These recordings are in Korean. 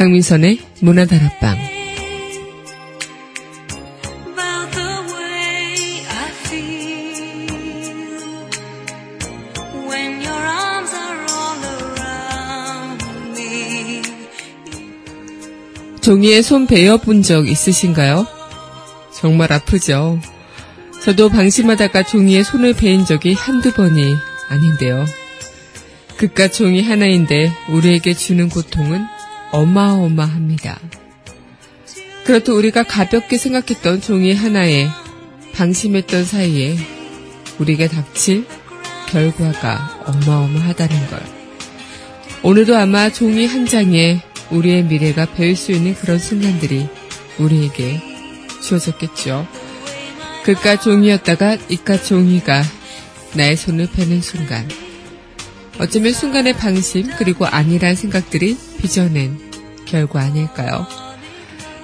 강민선의 문화다락방. 종이에 손 베어 본 적 있으신가요? 정말 아프죠? 저도 방심하다가 종이에 손을 베인 적이 한두 번이 아닌데요. 그깟 종이 하나인데 우리에게 주는 고통은 어마어마합니다. 그렇듯 우리가 가볍게 생각했던 종이 하나에 방심했던 사이에 우리에게 닥칠 결과가 어마어마하다는 걸. 오늘도 아마 종이 한 장에 우리의 미래가 배울 수 있는 그런 순간들이 우리에게 주어졌겠죠. 그깟 종이였다가 이깟 종이가 나의 손을 베는 순간. 어쩌면 순간의 방심 그리고 아니란 생각들이 빚어낸 결과 아닐까요?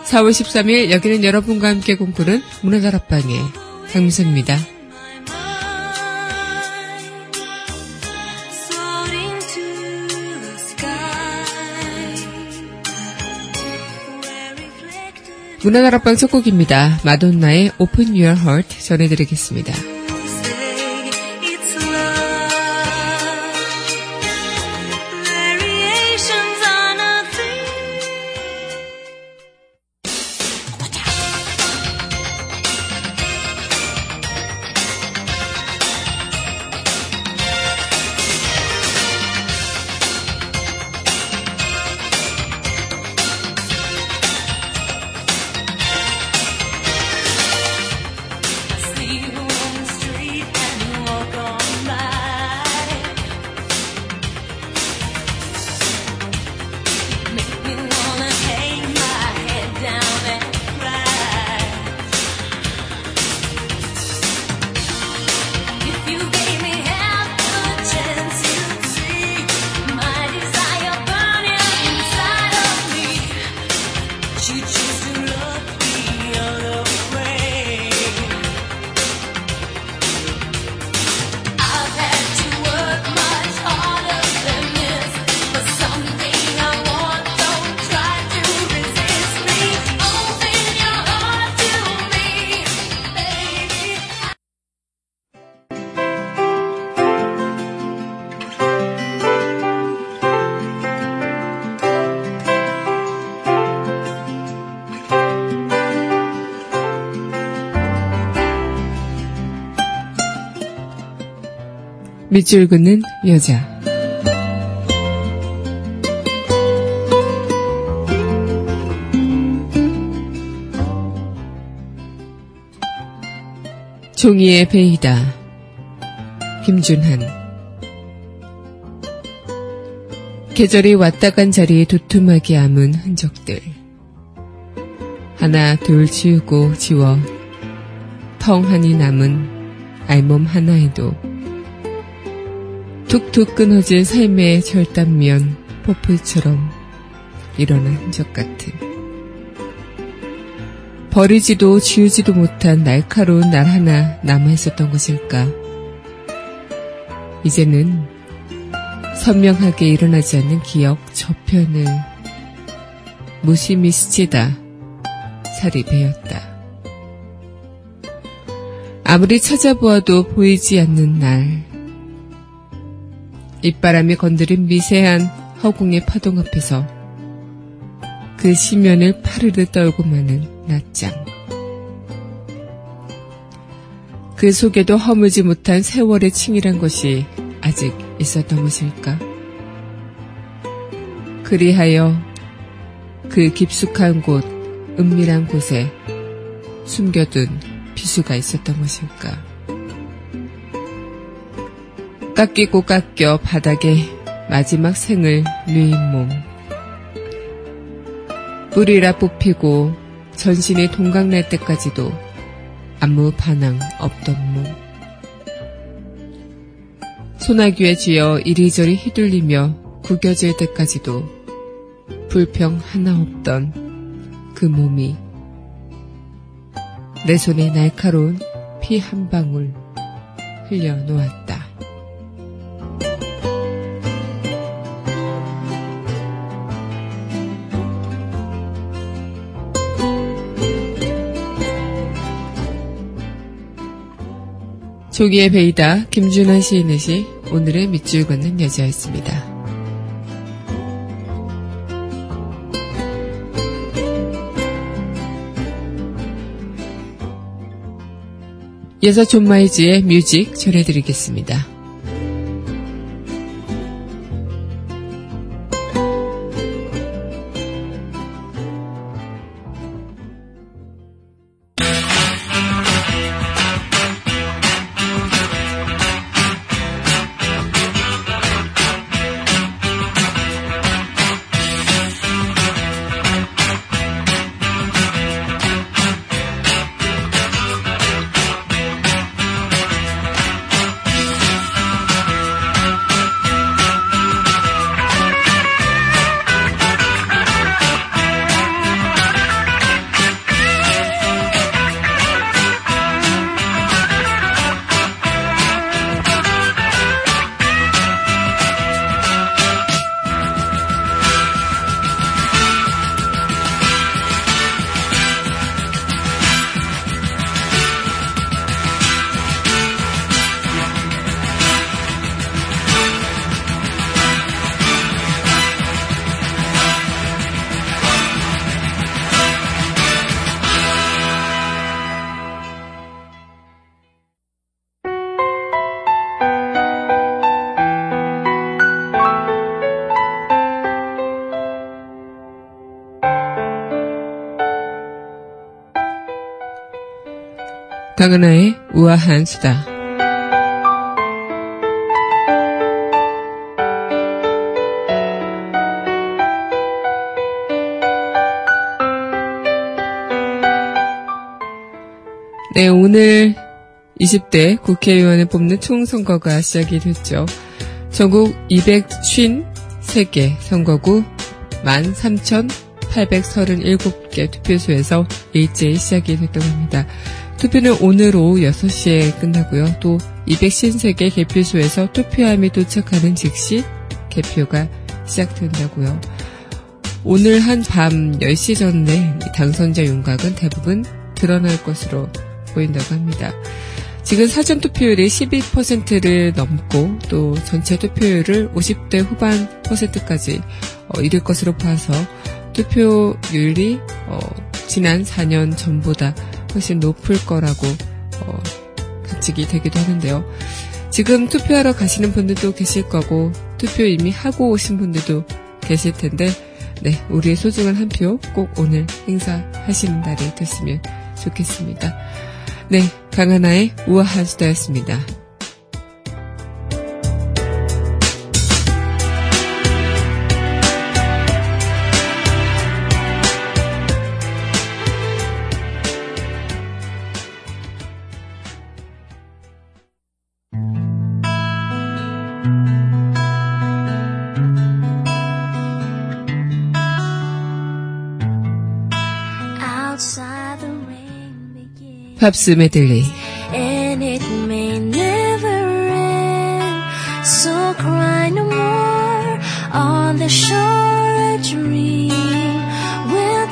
4월 13일 여기는 여러분과 함께 공부는 문화다락방의 reflected 문화다락방 첫 곡입니다. 마돈나의 Open Your Heart 전해드리겠습니다. You choose 밑줄 긋는 여자. 종이에 베이다. 김준한. 계절이 왔다 간 자리에 두툼하게 아문 흔적들. 하나 둘 치우고 지워 텅하니 남은 알몸 하나에도 툭툭 끊어진 삶의 절단면 포플처럼 일어난 흔적 같은 버리지도 지우지도 못한 날카로운 날 하나 남아 있었던 것일까? 이제는 선명하게 일어나지 않는 기억 저편을 무심히 스치다 살이 베었다. 아무리 찾아보아도 보이지 않는 날, 입바람이 건드린 미세한 허공의 파동 앞에서 그 시면을 파르르 떨고 마는 낮장. 그 속에도 허물지 못한 세월의 칭이란 것이 아직 있었던 것일까? 그리하여 그 깊숙한 곳, 은밀한 곳에 숨겨둔 비수가 있었던 것일까? 깎이고 깎여 바닥에 마지막 생을 누인 몸. 뿌리라 뽑히고 전신이 동강날 때까지도 아무 반항 없던 몸. 소나귀에 쥐어 이리저리 휘둘리며 구겨질 때까지도 불평 하나 없던 그 몸이 내 손에 날카로운 피 한 방울 흘려 놓았다. 종이에 베이다 김준환 시인의 시 오늘의 밑줄 긋는 여자였습니다. 이어서 존 마일스의 Music 전해드리겠습니다. 강은하의 우아한 수다. 네, 오늘 20대 국회의원을 뽑는 총선거가 시작이 됐죠. 전국 253개 선거구 13,837개 투표소에서 일제히 시작이 됐다고 합니다. 투표는 오늘 오후 6시에 끝나고요. 또 253개 개표소에서 투표함이 도착하는 즉시 개표가 시작된다고요. 오늘 한 밤 10시 전에 당선자 윤곽은 대부분 드러날 것으로 보인다고 합니다. 지금 사전 투표율이 12%를 넘고 또 전체 투표율을 50대 후반 퍼센트까지 어, 이를 것으로 봐서 투표율이 어, 지난 4년 전보다 훨씬 높을 거라고 어, 관측이 되기도 하는데요. 지금 투표하러 가시는 분들도 계실 거고 투표 이미 하고 오신 분들도 계실 텐데 네 우리의 소중한 한 표 꼭 오늘 행사하시는 날이 됐으면 좋겠습니다. 네 강하나의 우아한 수다였습니다.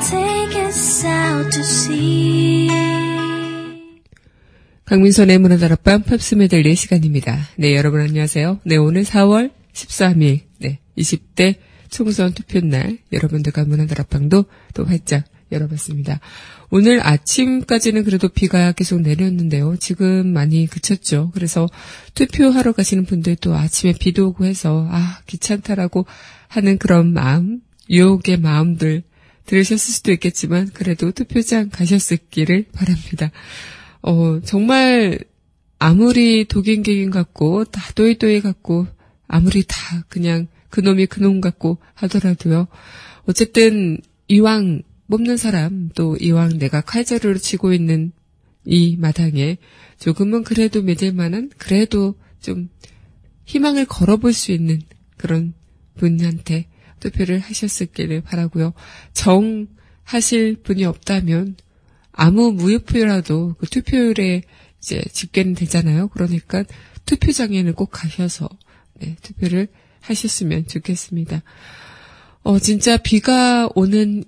Take us out to sea. 강민선의 문화 다락방 팝스 메들리 시간입니다. 네, 여러분 안녕하세요. 네, 오늘 4월 13일, 네, 20대 총선 투표날, 여러분들과 문화 다락방도 또 활짝 열어봤습니다. 오늘 아침까지는 그래도 비가 계속 내렸는데요. 지금 많이 그쳤죠. 그래서 투표하러 가시는 분들도 아침에 비도 오고 해서, 아, 귀찮다라고 하는 그런 마음, 유혹의 마음들 들으셨을 수도 있겠지만, 그래도 투표장 가셨을기를 바랍니다. 어, 정말 아무리 독인객인 같고 다 또이또이 같고 아무리 다 그냥 그놈이 그놈 같고 하더라도요. 어쨌든 이왕 뽑는 사람 또 이왕 내가 칼자루를 치고 있는 이 마당에 조금은 그래도 믿을 만한 그래도 좀 희망을 걸어볼 수 있는 그런 분한테 투표를 하셨을기를 바라고요. 정 하실 분이 없다면 아무 무효표라도 그 투표율에 이제 집계는 되잖아요. 그러니까 투표장에는 꼭 가셔서 네, 투표를 하셨으면 좋겠습니다. 어, 진짜 비가 오는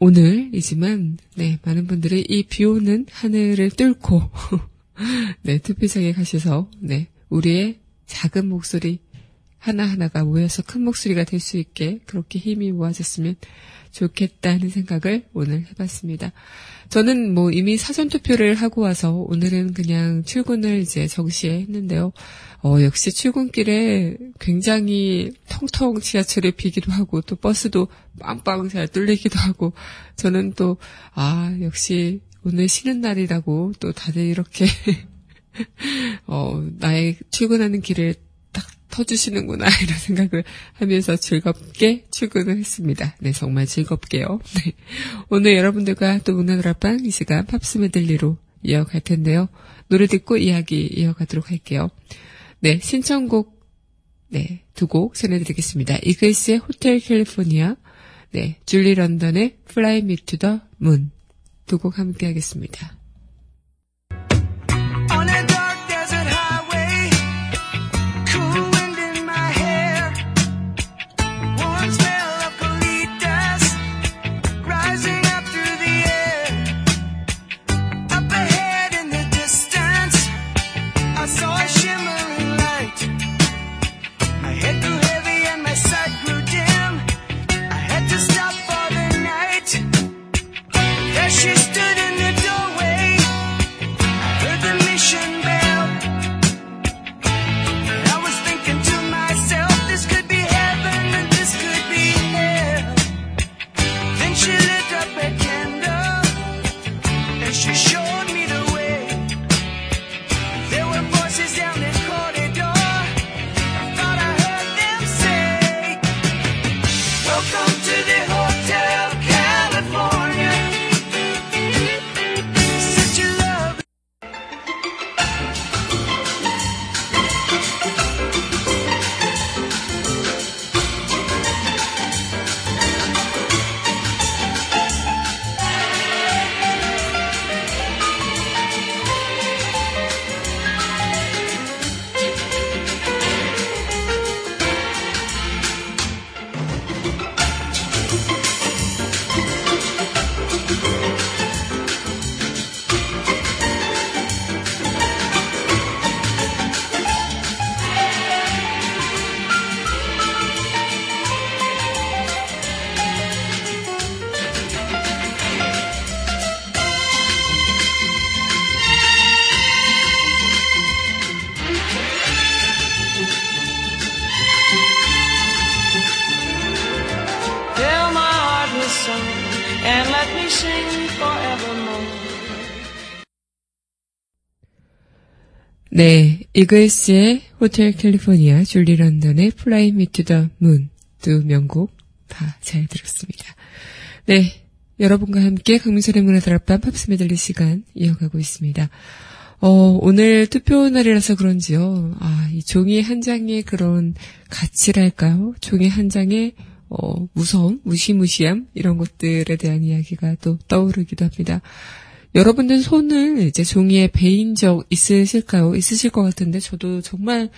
오늘이지만, 네, 많은 분들이 이 비 오는 하늘을 뚫고, 네, 투표장에 가셔서, 네, 우리의 작은 목소리 하나하나가 모여서 큰 목소리가 될 수 있게 그렇게 힘이 모아졌으면 좋겠다는 생각을 오늘 해봤습니다. 저는 뭐 이미 사전 투표를 하고 와서 오늘은 그냥 출근을 이제 정시에 했는데요. 어, 역시 출근길에 굉장히 텅텅 지하철에 비기도 하고 또 버스도 빵빵 잘 뚫리기도 하고 저는 또, 아, 역시 오늘 쉬는 날이라고 또 다들 이렇게 어, 나의 출근하는 길을 딱 터주시는구나, 이런 생각을 하면서 즐겁게 출근을 했습니다. 네, 정말 즐겁게요. 네. 오늘 여러분들과 또 문화노래방 이 시간 팝스 메들리로 이어갈 텐데요. 노래 듣고 이야기 이어가도록 할게요. 네, 신청곡, 네, 두 곡 전해드리겠습니다. 이글스의 호텔 캘리포니아, 네, 줄리 런던의 Fly Me to the Moon. 두 곡 함께 하겠습니다. 네, 이글스의 호텔 캘리포니아, 줄리 런던의 to the Moon 두 명곡 다 잘 들었습니다. 네, 여러분과 함께 강민선의 문화다락방 팝스 메들리 시간 이어가고 있습니다. 어, 오늘 투표 날이라서 그런지요. 아, 이 종이 한 장의 그런 가치랄까요? 종이 한 장의 어, 무서움, 무시무시함 이런 것들에 대한 이야기가 또 떠오르기도 합니다. 여러분들 손을 이제 종이에 베인 적 있으실까요? 있으실 것 같은데 저도 정말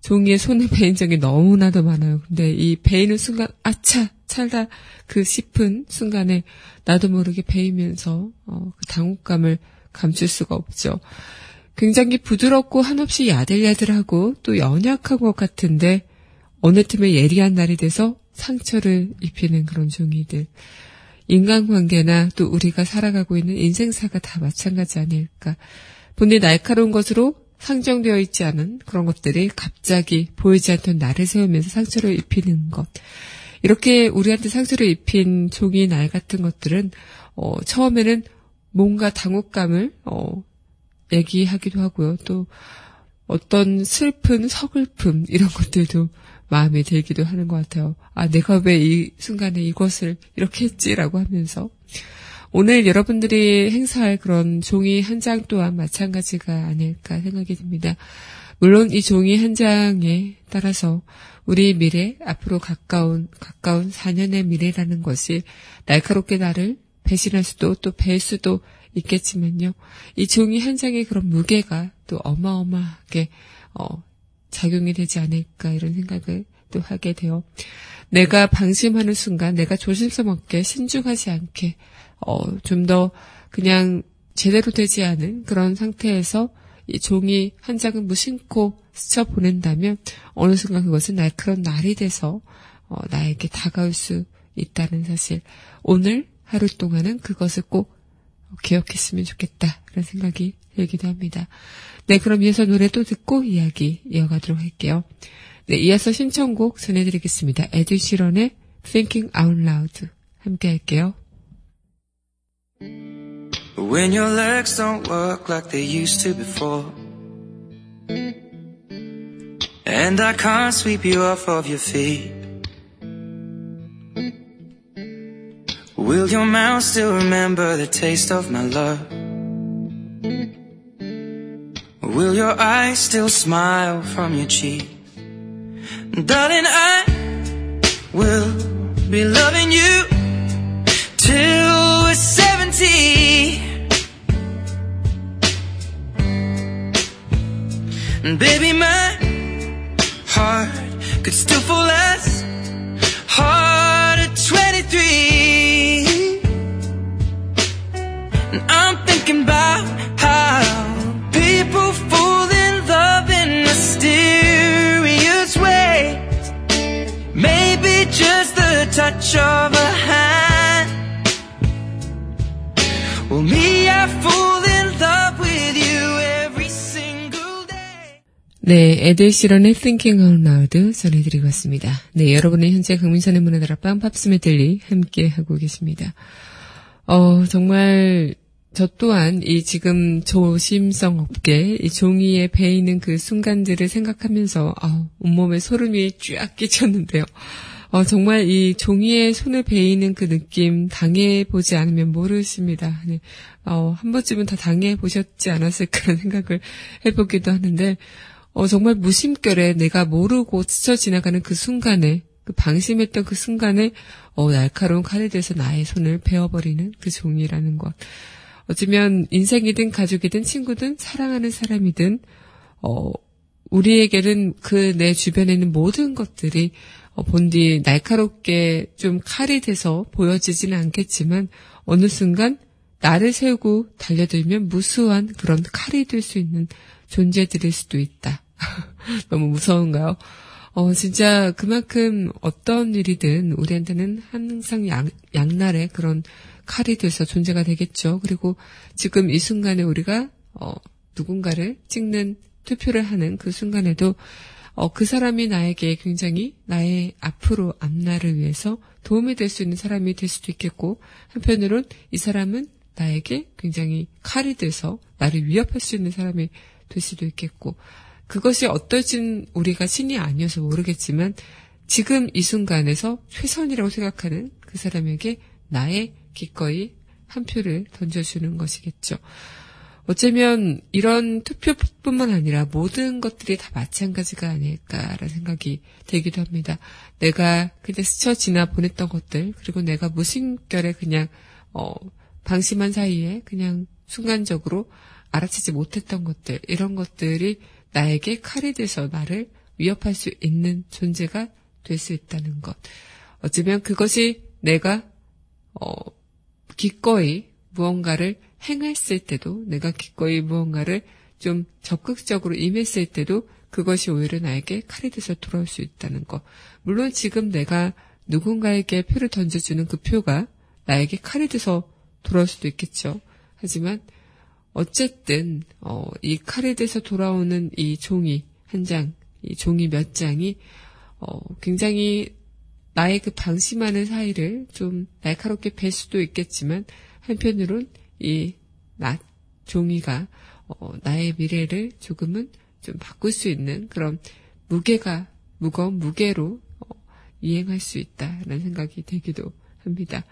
종이에 손을 베인 적이 너무나도 많아요. 근데 이 베이는 순간 아차 찰다 그 싶은 순간에 나도 모르게 베이면서 어, 그 당혹감을 감출 수가 없죠. 굉장히 부드럽고 한없이 야들야들하고 또 연약한 것 같은데 어느 틈에 예리한 날이 돼서 상처를 입히는 그런 종이들. 인간관계나 또 우리가 살아가고 있는 인생사가 다 마찬가지 아닐까. 본래 날카로운 것으로 상정되어 있지 않은 그런 것들이 갑자기 보이지 않던 나를 세우면서 상처를 입히는 것. 이렇게 우리한테 상처를 입힌 종이 날 같은 것들은 어, 처음에는 뭔가 당혹감을 어, 얘기하기도 하고요. 또 어떤 슬픈 서글픔 이런 것들도 마음에 들기도 하는 것 같아요. 아, 내가 왜 이 순간에 이것을 이렇게 했지라고 하면서 오늘 여러분들이 행사할 그런 종이 한 장 또한 마찬가지가 아닐까 생각이 듭니다. 물론 이 종이 한 장에 따라서 우리 미래, 앞으로 가까운, 가까운 4년의 미래라는 것이 날카롭게 나를 배신할 수도 또 뵐 수도 있겠지만요. 이 종이 한 장의 그런 무게가 또 어마어마하게, 어, 작용이 되지 않을까 이런 생각을 또 하게 돼요. 내가 방심하는 순간 내가 조심스럽게 신중하지 않게 어, 좀 더 그냥 제대로 되지 않은 그런 상태에서 이 종이 한 장을 무심코 스쳐 보낸다면 어느 순간 그것은 날카로운 날이 돼서 어, 나에게 다가올 수 있다는 사실. 오늘 하루 동안은 그것을 꼭 기억했으면 좋겠다. 그런 생각이 들기도 합니다. 네, 그럼 이어서 노래 또 듣고 이야기 이어가도록 할게요. 네, 이어서 신청곡 전해드리겠습니다. 에드 시런의 Thinking Out Loud 함께 할게요. When your legs don't work like they used to before. And I can't sweep you off of your feet. Will your mouth still remember the taste of my love? Will your eyes still smile from your cheek? Darling, I will be loving you till we're 70. And baby, my heart could still fall as touch of a hand. Well, me, I fall in love with you every single day. 네, 에드 시런의 Thinking Out Loud 전해드리고 왔습니다. 네, 여러분은 현재 강민선의 문화 다락방 팝스 메들리 함께 하고 계십니다. 어, 정말 저 또한 이 지금 조심성 없게 이 종이에 베이는 그 순간들을 생각하면서 아, 온몸에 소름이 쫙 끼쳤는데요. 어, 정말 이 종이에 손을 베이는 그 느낌 당해보지 않으면 모르십니다. 네. 어, 한 번쯤은 다 당해보셨지 않았을까라는 생각을 해보기도 하는데 어, 정말 무심결에 내가 모르고 스쳐 지나가는 그 순간에, 그 방심했던 그 순간에, 어, 날카로운 칼에 대해서 나의 손을 베어버리는 그 종이라는 것. 어쩌면 인생이든 가족이든 친구든 사랑하는 사람이든, 어, 우리에게는 그 내 주변에 있는 모든 것들이 어, 본디 날카롭게 좀 칼이 돼서 보여지지는 않겠지만 어느 순간 나를 세우고 달려들면 무수한 그런 칼이 될 수 있는 존재들일 수도 있다. 너무 무서운가요? 어, 진짜 그만큼 어떤 일이든 우리한테는 항상 양, 양날의 그런 칼이 돼서 존재가 되겠죠. 그리고 지금 이 순간에 우리가, 어, 누군가를 찍는 투표를 하는 그 순간에도 어, 그 사람이 나에게 굉장히 나의 앞으로 앞날을 위해서 도움이 될 수 있는 사람이 될 수도 있겠고, 한편으론 이 사람은 나에게 굉장히 칼이 돼서 나를 위협할 수 있는 사람이 될 수도 있겠고, 그것이 어떨진 우리가 신이 아니어서 모르겠지만, 지금 이 순간에서 최선이라고 생각하는 그 사람에게 나의 기꺼이 한 표를 던져주는 것이겠죠. 어쩌면 이런 투표뿐만 아니라 모든 것들이 다 마찬가지가 아닐까라는 생각이 들기도 합니다. 내가 그냥 스쳐 지나 보냈던 것들, 그리고 내가 무심결에 그냥, 어, 방심한 사이에 그냥 순간적으로 알아채지 못했던 것들, 이런 것들이 나에게 칼이 돼서 나를 위협할 수 있는 존재가 될 수 있다는 것. 어쩌면 그것이 내가, 어, 기꺼이 무언가를 행했을 때도 내가 기꺼이 무언가를 좀 적극적으로 임했을 때도 그것이 오히려 나에게 칼이 돼서 돌아올 수 있다는 것. 물론 지금 내가 누군가에게 표를 던져주는 그 표가 나에게 칼이 돼서 돌아올 수도 있겠죠. 하지만 어쨌든 어, 이 칼이 돼서 돌아오는 이 종이 한 장, 이 종이 몇 장이 어, 굉장히 나의 그 방심하는 사이를 좀 날카롭게 뵐 수도 있겠지만 한편으론 이 나 종이가 어, 나의 미래를 조금은 좀 바꿀 수 있는 그런 무게가 무거운 무게로 어, 이행할 수 있다라는 생각이 들기도 합니다.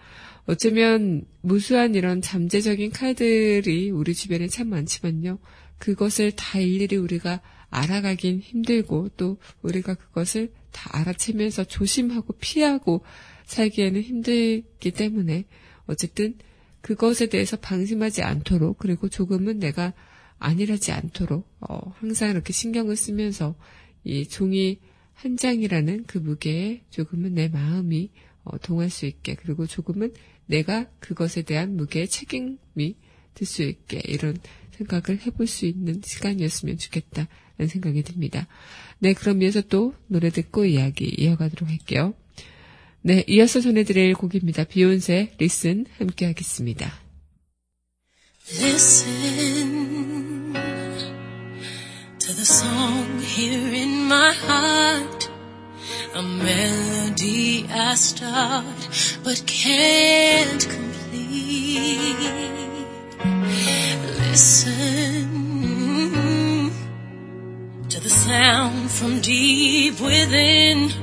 어쩌면 무수한 이런 잠재적인 칼들이 우리 주변에 참 많지만요. 그것을 다 일일이 우리가 알아가긴 힘들고 또 우리가 그것을 다 알아채면서 조심하고 피하고 살기에는 힘들기 때문에 어쨌든 그것에 대해서 방심하지 않도록 그리고 조금은 내가 안일하지 않도록 어, 항상 이렇게 신경을 쓰면서 이 종이 한 장이라는 그 무게에 조금은 내 마음이 어, 동할 수 있게 그리고 조금은 내가 그것에 대한 무게의 책임이 들 수 있게 이런 생각을 해볼 수 있는 시간이었으면 좋겠다는 생각이 듭니다. 네, 그럼 이어서 또 노래 듣고 이야기 이어가도록 할게요. 네, 이어서 전해드릴 곡입니다. 비욘세, 리슨 함께 하겠습니다. Listen to the song here in my heart. A melody I start but can't complete. Listen to the sound from deep within.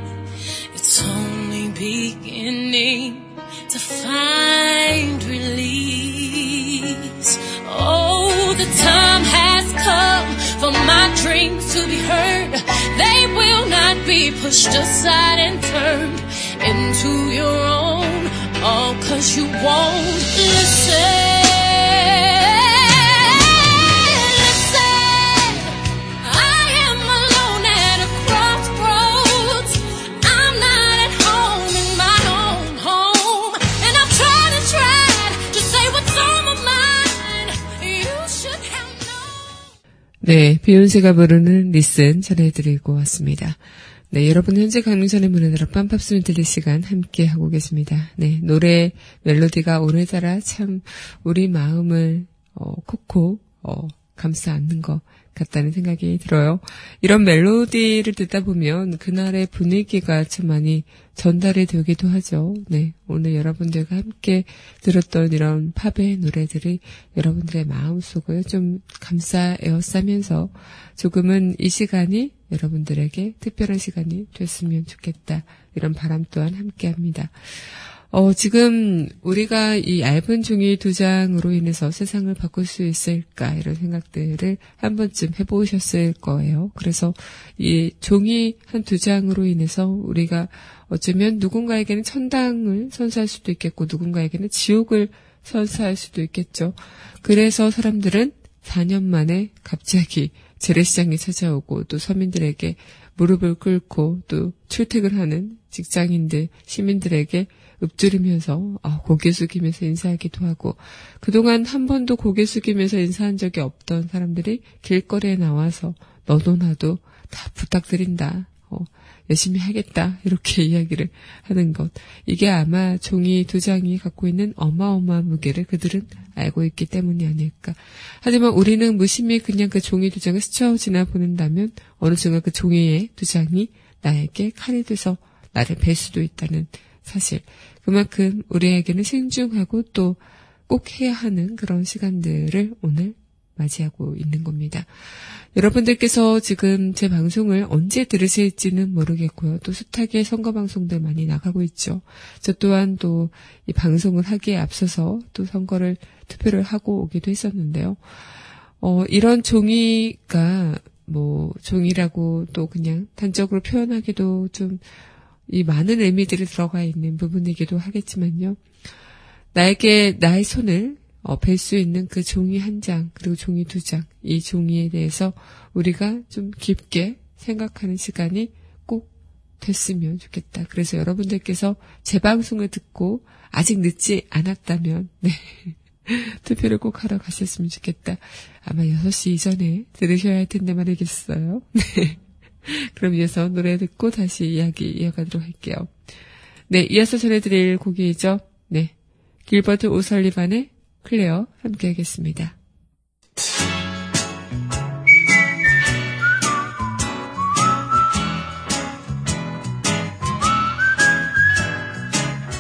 Pushed aside and turned into your own. All cause you won't listen. 네, 비욘세가 부르는 리슨 전해드리고 왔습니다. 네, 여러분 현재 강민선의 문을 열어 빰팝스면 들릴 시간 함께 하고 계십니다. 네, 노래 멜로디가 오늘따라 참 우리 마음을 어, 콕콕 어, 감싸 안는 것 같다는 생각이 들어요. 이런 멜로디를 듣다 보면 그날의 분위기가 참 많이 전달이 되기도 하죠. 네, 오늘 여러분들과 함께 들었던 이런 팝의 노래들이 여러분들의 마음속을 좀 감싸 에워싸면서 조금은 이 시간이 여러분들에게 특별한 시간이 됐으면 좋겠다. 이런 바람 또한 함께 합니다. 어, 지금 우리가 이 얇은 종이 두 장으로 인해서 세상을 바꿀 수 있을까 이런 생각들을 한 번쯤 해보셨을 거예요. 그래서 이 종이 한 두 장으로 인해서 우리가 어쩌면 누군가에게는 천당을 선사할 수도 있겠고 누군가에게는 지옥을 선사할 수도 있겠죠. 그래서 사람들은 4년 만에 갑자기 재래시장에 찾아오고 또 서민들에게 무릎을 꿇고 또 출퇴근하는 직장인들, 시민들에게 읊조리면서 아, 고개 숙이면서 인사하기도 하고 그동안 한 번도 고개 숙이면서 인사한 적이 없던 사람들이 길거리에 나와서 너도 나도 다 부탁드린다. 어, 열심히 하겠다. 이렇게 이야기를 하는 것. 이게 아마 종이 두 장이 갖고 있는 어마어마한 무게를 그들은 알고 있기 때문이 아닐까. 하지만 우리는 무심히 그냥 그 종이 두 장을 스쳐 지나보낸다면 어느 순간 그 종이의 두 장이 나에게 칼이 돼서 나를 뵐 수도 있다는 사실. 그만큼 우리에게는 신중하고 또 꼭 해야 하는 그런 시간들을 오늘 맞이하고 있는 겁니다. 여러분들께서 지금 제 방송을 언제 들으실지는 모르겠고요. 또 숱하게 선거 방송들 많이 나가고 있죠. 저 또한 또 이 방송을 하기에 앞서서 또 선거를 투표를 하고 오기도 했었는데요. 어, 이런 종이가 뭐 종이라고 또 그냥 단적으로 표현하기도 좀 이 많은 의미들이 들어가 있는 부분이기도 하겠지만요. 나에게 나의 손을 어, 뵐수 있는 그 종이 한 장, 그리고 종이 두 장, 이 종이에 대해서 우리가 좀 깊게 생각하는 시간이 꼭 됐으면 좋겠다. 그래서 여러분들께서 제 방송을 듣고 아직 늦지 않았다면, 네. 투표를 꼭 하러 가셨으면 좋겠다. 아마 6시 이전에 들으셔야 할 텐데 말이겠어요. 네. 그럼 이어서 노래 듣고 다시 이야기 이어가도록 할게요. 네, 이어서 전해드릴 곡이죠. 네. 길버트 오설리반의 클레어 함께 하겠습니다.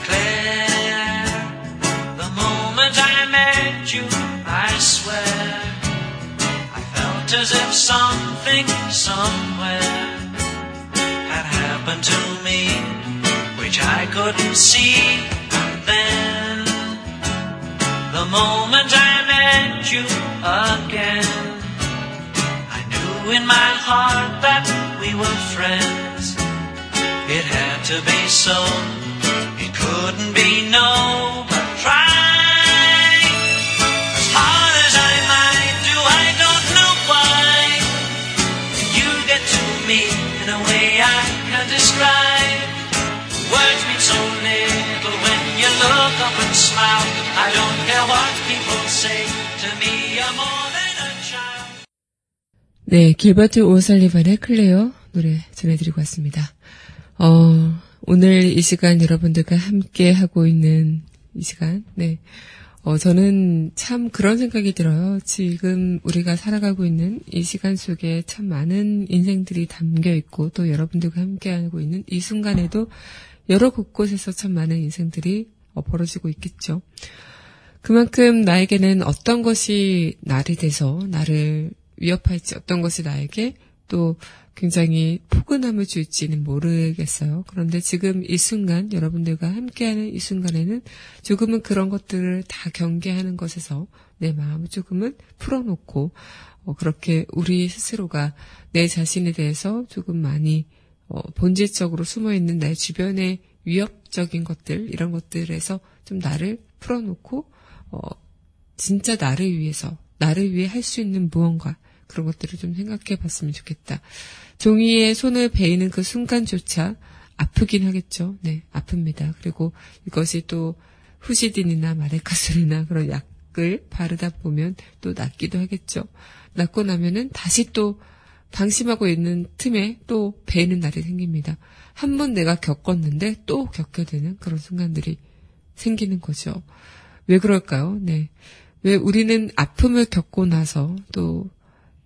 Claire, the moment I met you, I swear, I felt as if something somewhere me, which I couldn't see. Then, the moment I met you again, I knew in my heart that we were friends. It had to be so. It couldn't be no, up and smile. I don't care what people say to me, you're more than a 네, 길버트 오살리반의 클레어 노래 전해드리고 왔습니다. 어, 오늘 이 시간 여러분들과 함께 하고 있는 이 시간, 네. 어, 저는 참 그런 생각이 들어요. 지금 우리가 살아가고 있는 이 시간 속에 참 많은 인생들이 담겨 있고 또 여러분들과 함께 하고 있는 이 순간에도 여러 곳곳에서 참 많은 인생들이 어, 벌어지고 있겠죠. 그만큼 나에게는 어떤 것이 날이 돼서 나를 위협할지 어떤 것이 나에게 또 굉장히 포근함을 줄지는 모르겠어요. 그런데 지금 이 순간 여러분들과 함께하는 이 순간에는 조금은 그런 것들을 다 경계하는 것에서 내 마음을 조금은 풀어놓고 어, 그렇게 우리 스스로가 내 자신에 대해서 조금 많이 어, 본질적으로 숨어 있는 내 주변의 위협적인 것들 이런 것들에서 좀 나를 풀어놓고 어, 진짜 나를 위해서 나를 위해 할 수 있는 무언가 그런 것들을 좀 생각해 봤으면 좋겠다. 종이에 손을 베이는 그 순간조차 아프긴 하겠죠. 네, 아픕니다. 그리고 이것이 또 후시딘이나 마레카솔이나 그런 약을 바르다 보면 또 낫기도 하겠죠. 낫고 나면은 다시 또 방심하고 있는 틈에 또 베이는 날이 생깁니다. 한 번 내가 겪었는데 또 겪게 되는 그런 순간들이 생기는 거죠. 왜 그럴까요? 네. 왜 우리는 아픔을 겪고 나서 또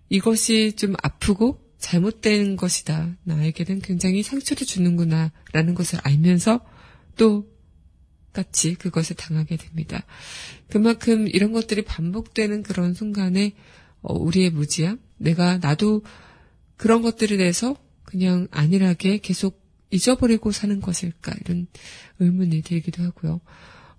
이것이 좀 아프고 잘못된 것이다. 나에게는 굉장히 상처를 주는구나. 라는 것을 알면서 또 같이 그것을 당하게 됩니다. 그만큼 이런 것들이 반복되는 그런 순간에 어, 우리의 무지함, 내가 나도 그런 것들에 대해서 그냥 안일하게 계속 잊어버리고 사는 것일까 이런 의문이 들기도 하고요.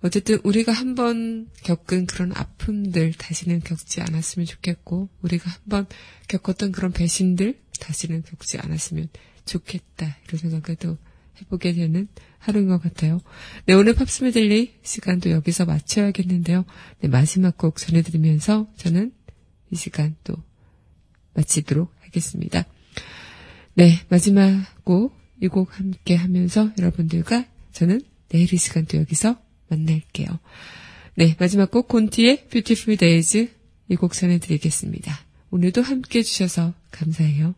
어쨌든 우리가 한번 겪은 그런 아픔들 다시는 겪지 않았으면 좋겠고 우리가 한번 겪었던 그런 배신들 다시는 겪지 않았으면 좋겠다 이런 생각을 또 해보게 되는 하루인 것 같아요. 네 오늘 팝스메들리 시간도 여기서 마쳐야겠는데요. 네, 마지막 곡 전해드리면서 저는 이 시간 또 마치도록 하겠습니다. 네, 마지막 곡, 이 곡 함께 하면서 여러분들과 저는 내일 이 시간 또 여기서 만날게요. 네, 마지막 곡 콘티의 Beautiful Days 이 곡 전해드리겠습니다. 오늘도 함께 해주셔서 감사해요.